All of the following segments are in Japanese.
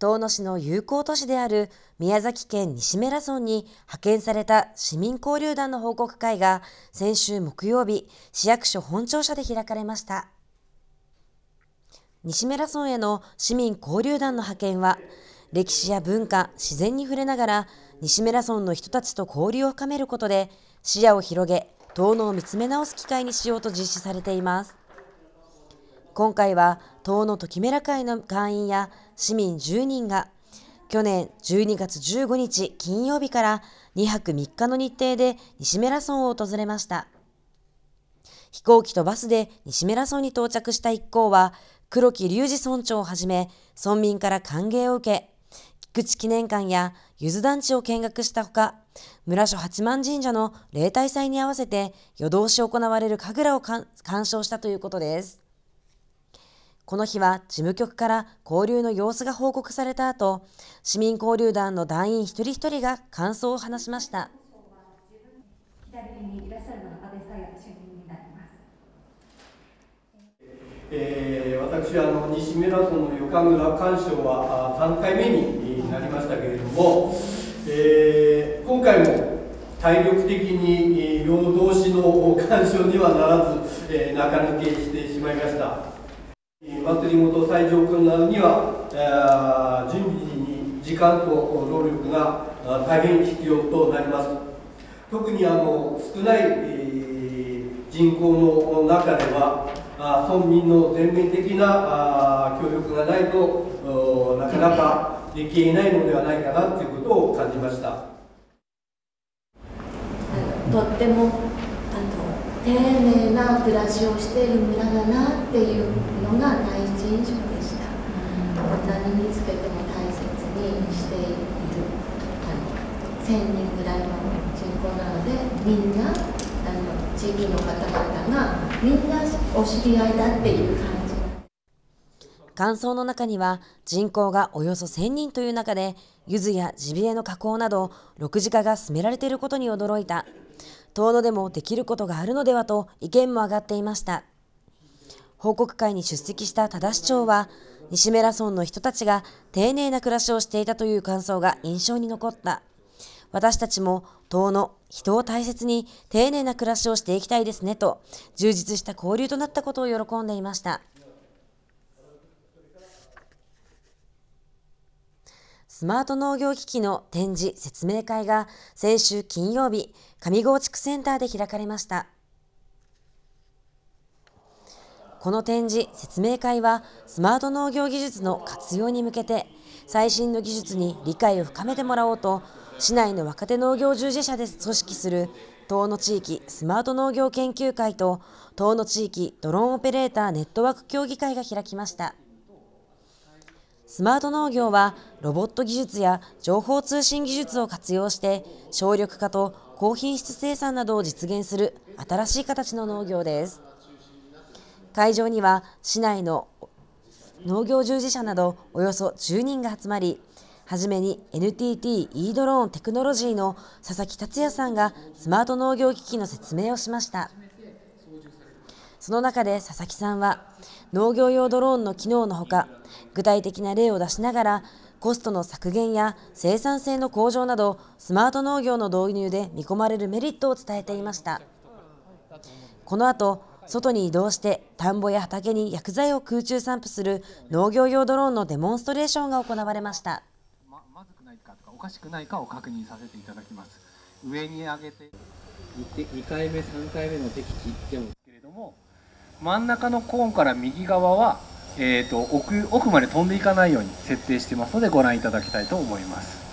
遠野市の友好都市である宮崎県西村村に派遣された市民交流団の報告会が先週木曜日、市役所本庁舎で開かれました。西村村への市民交流団の派遣は、歴史や文化、自然に触れながら西村村の人たちと交流を深めることで視野を広げ、遠野を見つめ直す機会にしようと実施されています。今回は遠野ときめら会の会員や市民10人が去年12月15日金曜日から2泊3日の日程で西村村を訪れました。飛行機とバスで西村村に到着した一行は黒木隆二村長をはじめ村民から歓迎を受け、菊池記念館やゆず団地を見学したほか、村所八幡神社の例大祭に合わせて夜通し行われる神楽を鑑賞したということです。この日は事務局から交流の様子が報告された後、市民交流団の団員一人一人が感想を話しました。えー、私あの西村村の夜神楽鑑賞は3回目になりましたけれども、えー、今回も体力的に夜通しの鑑賞にはならず、えー、中抜けしてしまいました。祭りごと最上訓などには、えー、準備に時間と労力が大変必要となります。特にあの少ない、えー、人口の中では村民の全面的な協力がないとなかなかできえないのではないかなということを感じました。とっても丁寧な暮らしをしている村だなっていうのが第一印象でした。何につけても大切にしている1000人ぐらいの人口なのでみんなあの地域の方々がみんなお知り合いだっていう感じ。感想の中には人口がおよそ1000人という中で柚子やジビエの加工など6時化が進められていることに驚いた遠野でもできることがあるのではと意見も上がっていました。報告会に出席した多田市長は、西村村の人たちが丁寧な暮らしをしていたという感想が印象に残った。私たちも遠野、人を大切に丁寧な暮らしをしていきたいですねと、充実した交流となったことを喜んでいました。スマート農業機器の展示説明会が先週金曜日、上郷地区センターで開かれました。この展示説明会はスマート農業技術の活用に向けて最新の技術に理解を深めてもらおうと市内の若手農業従事者で組織する東野地域スマート農業研究会と東野地域ドローンオペレーターネットワーク協議会が開きました。スマート農業はロボット技術や情報通信技術を活用して省力化と高品質生産などを実現する新しい形の農業です。会場には市内の農業従事者などおよそ10人が集まり、はじめに NTT e ドローンテクノロジーの佐々木達也さんがスマート農業機器の説明をしました。その中で佐々木さんは農業用ドローンの機能のほか具体的な例を出しながらコストの削減や生産性の向上などスマート農業の導入で見込まれるメリットを伝えていました。この後外に移動して田んぼや畑に薬剤を空中散布する農業用ドローンのデモンストレーションが行われました。ままずくないかとかおかしくないかを確認させていただきます。上に上げて 2, 2回目3回目の適地でもけれども真ん中のコーンから右側はえーと、奥奥まで飛んでいかないように設定してますのでご覧いただきたいと思います。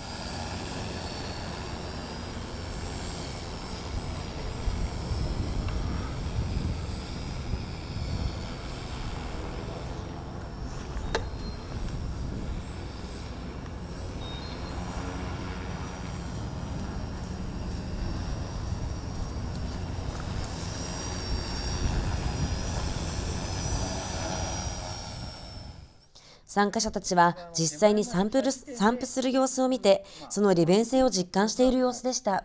参加者たちは実際にサンプル散布する様子を見て、その利便性を実感している様子でした。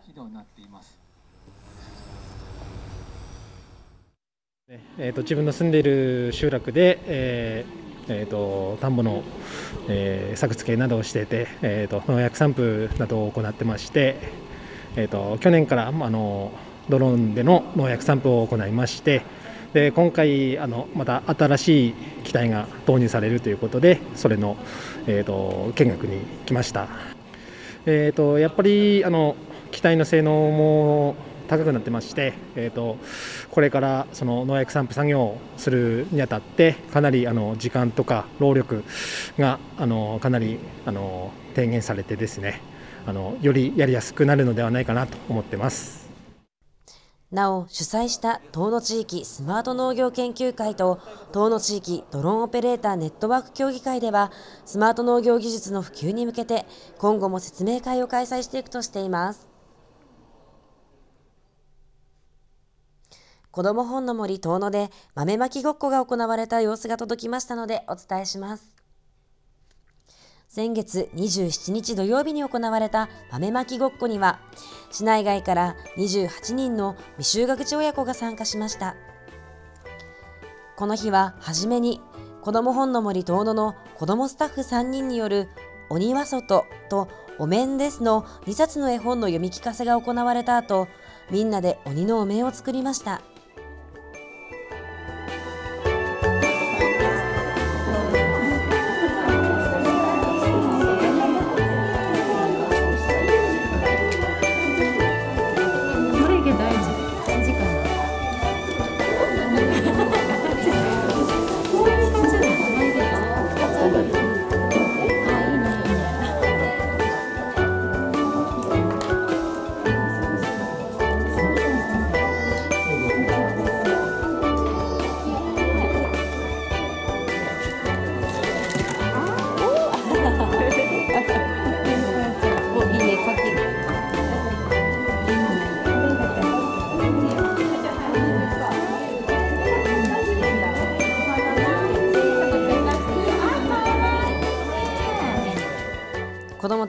えーと、自分の住んでいる集落で、えーえーと、田んぼの、えー、作付けなどをしていて、えーと、農薬散布などを行ってまして、えーと、去年からあのドローンでの農薬散布を行いましてで今回あのまた新しい機体が導入されるということでそれの、えー、と見学に来ました。えー、とやっぱりあの機体の性能も高くなってまして、えーと、これからその農薬散布作業をするにあたってかなりあの時間とか労力があのかなりあの低減されてですねあのよりやりやすくなるのではないかなと思ってます。なお主催した遠野地域スマート農業研究会と遠野地域ドローンオペレーターネットワーク協議会ではスマート農業技術の普及に向けて今後も説明会を開催していくとしています。子ども本の森遠野で豆まきごっこが行われた様子が届きましたのでお伝えします。先月27日土曜日に行われた豆まきごっこには市内外から28人の未就学児親子が参加しました。この日は初めに子ども本の森遠野の子どもスタッフ3人による「鬼は外」と「お面です」の2冊の絵本の読み聞かせが行われた後みんなで鬼のお面を作りました。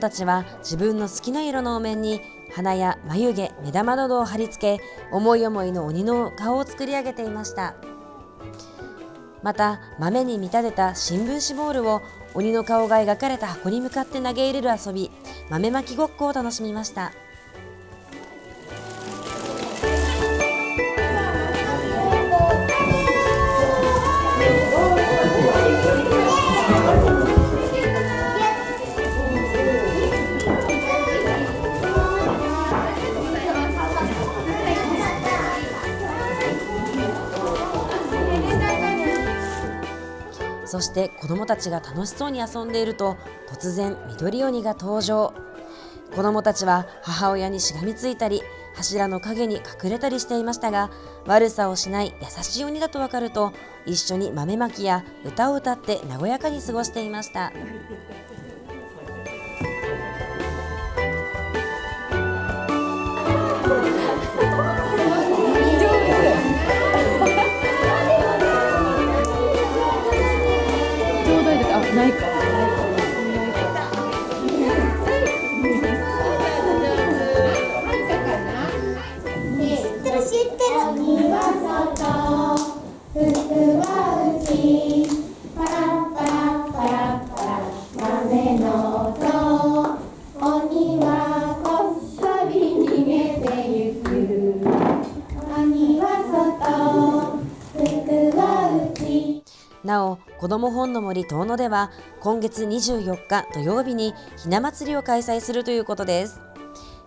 たちは自分の好きな色のお面に鼻や眉毛目玉などを貼り付け思い思いの鬼の顔を作り上げていました。また豆に見立てた新聞紙ボールを鬼の顔が描かれた箱に向かって投げ入れる遊び豆まきごっこを楽しみました。そして子どもたちが楽しそうに遊んでいると突然緑鬼が登場子どもたちは母親にしがみついたり柱の陰に隠れたりしていましたが悪さをしない優しい鬼だと分かると一緒に豆まきや歌を歌って和やかに過ごしていました。子ども本の森遠野では今月24日土曜日にひな祭りを開催するということです。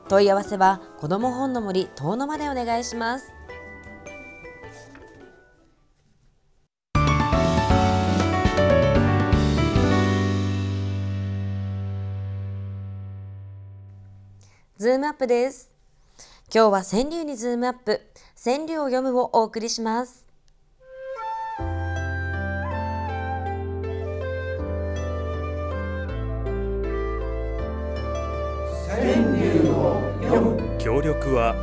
問い合わせは子ども本の森遠野までお願いします。ズームアップです。今日は川柳にズームアップ、川柳を読むをお送りします。協力は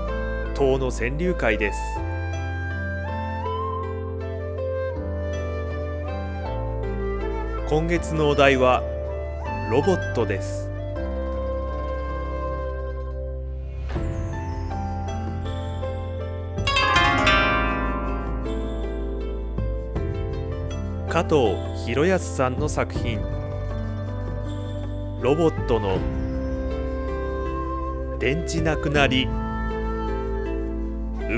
党の川柳会です。今月のお題はロボットです。加藤博康さんの作品ロボットの電池なくなり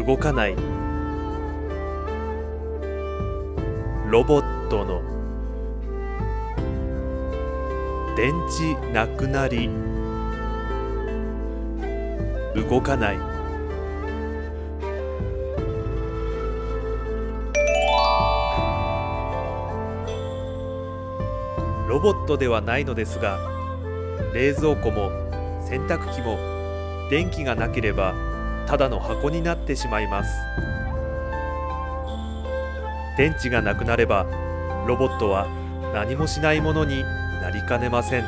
動かない。ロボットの電池なくなり動かない。ロボットではないのですが冷蔵庫も洗濯機も電気がなければただの箱になってしまいます。電池がなくなればロボットは何もしないものになりかねません。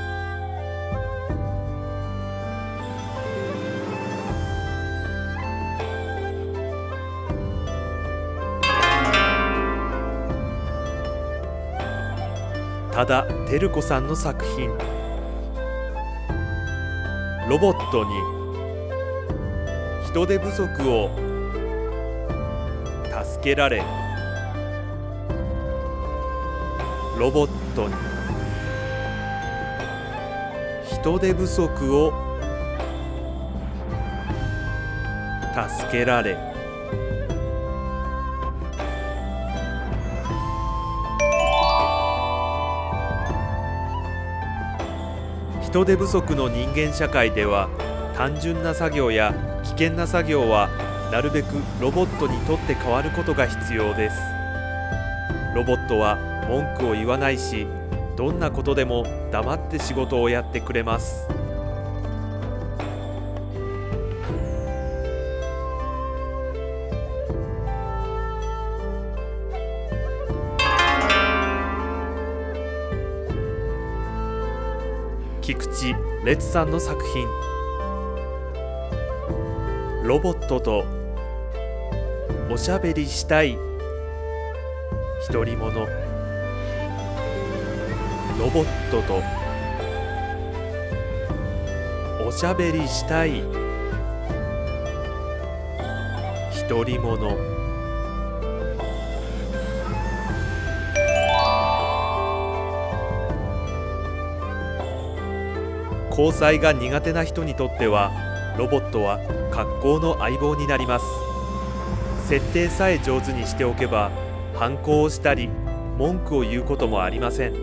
多田照子さんの作品。ロボットに人手不足を助けられロボットに人手不足を助けられ。人手不足の人間社会では単純な作業や険な作業はなるべくロボットにとって変わることが必要です。ロボットは文句を言わないしどんなことでも黙って仕事をやってくれます。菊池烈さんの作品。ロボットとおしゃべりしたい。独り者ロボットとおしゃべりしたい。独り者交際が苦手な人にとってはロボットは格好の相棒になります。設定さえ上手にしておけば反抗をしたり文句を言うこともありません。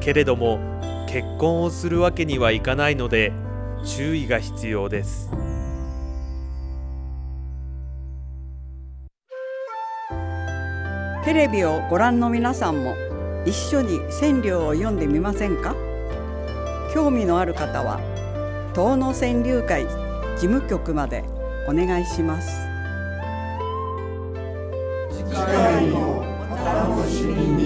けれども結婚をするわけにはいかないので注意が必要です。テレビをご覧の皆さんも一緒に川柳を読んでみませんか？興味のある方は遠野川柳会事務局までお願いします。次回もお楽しみに。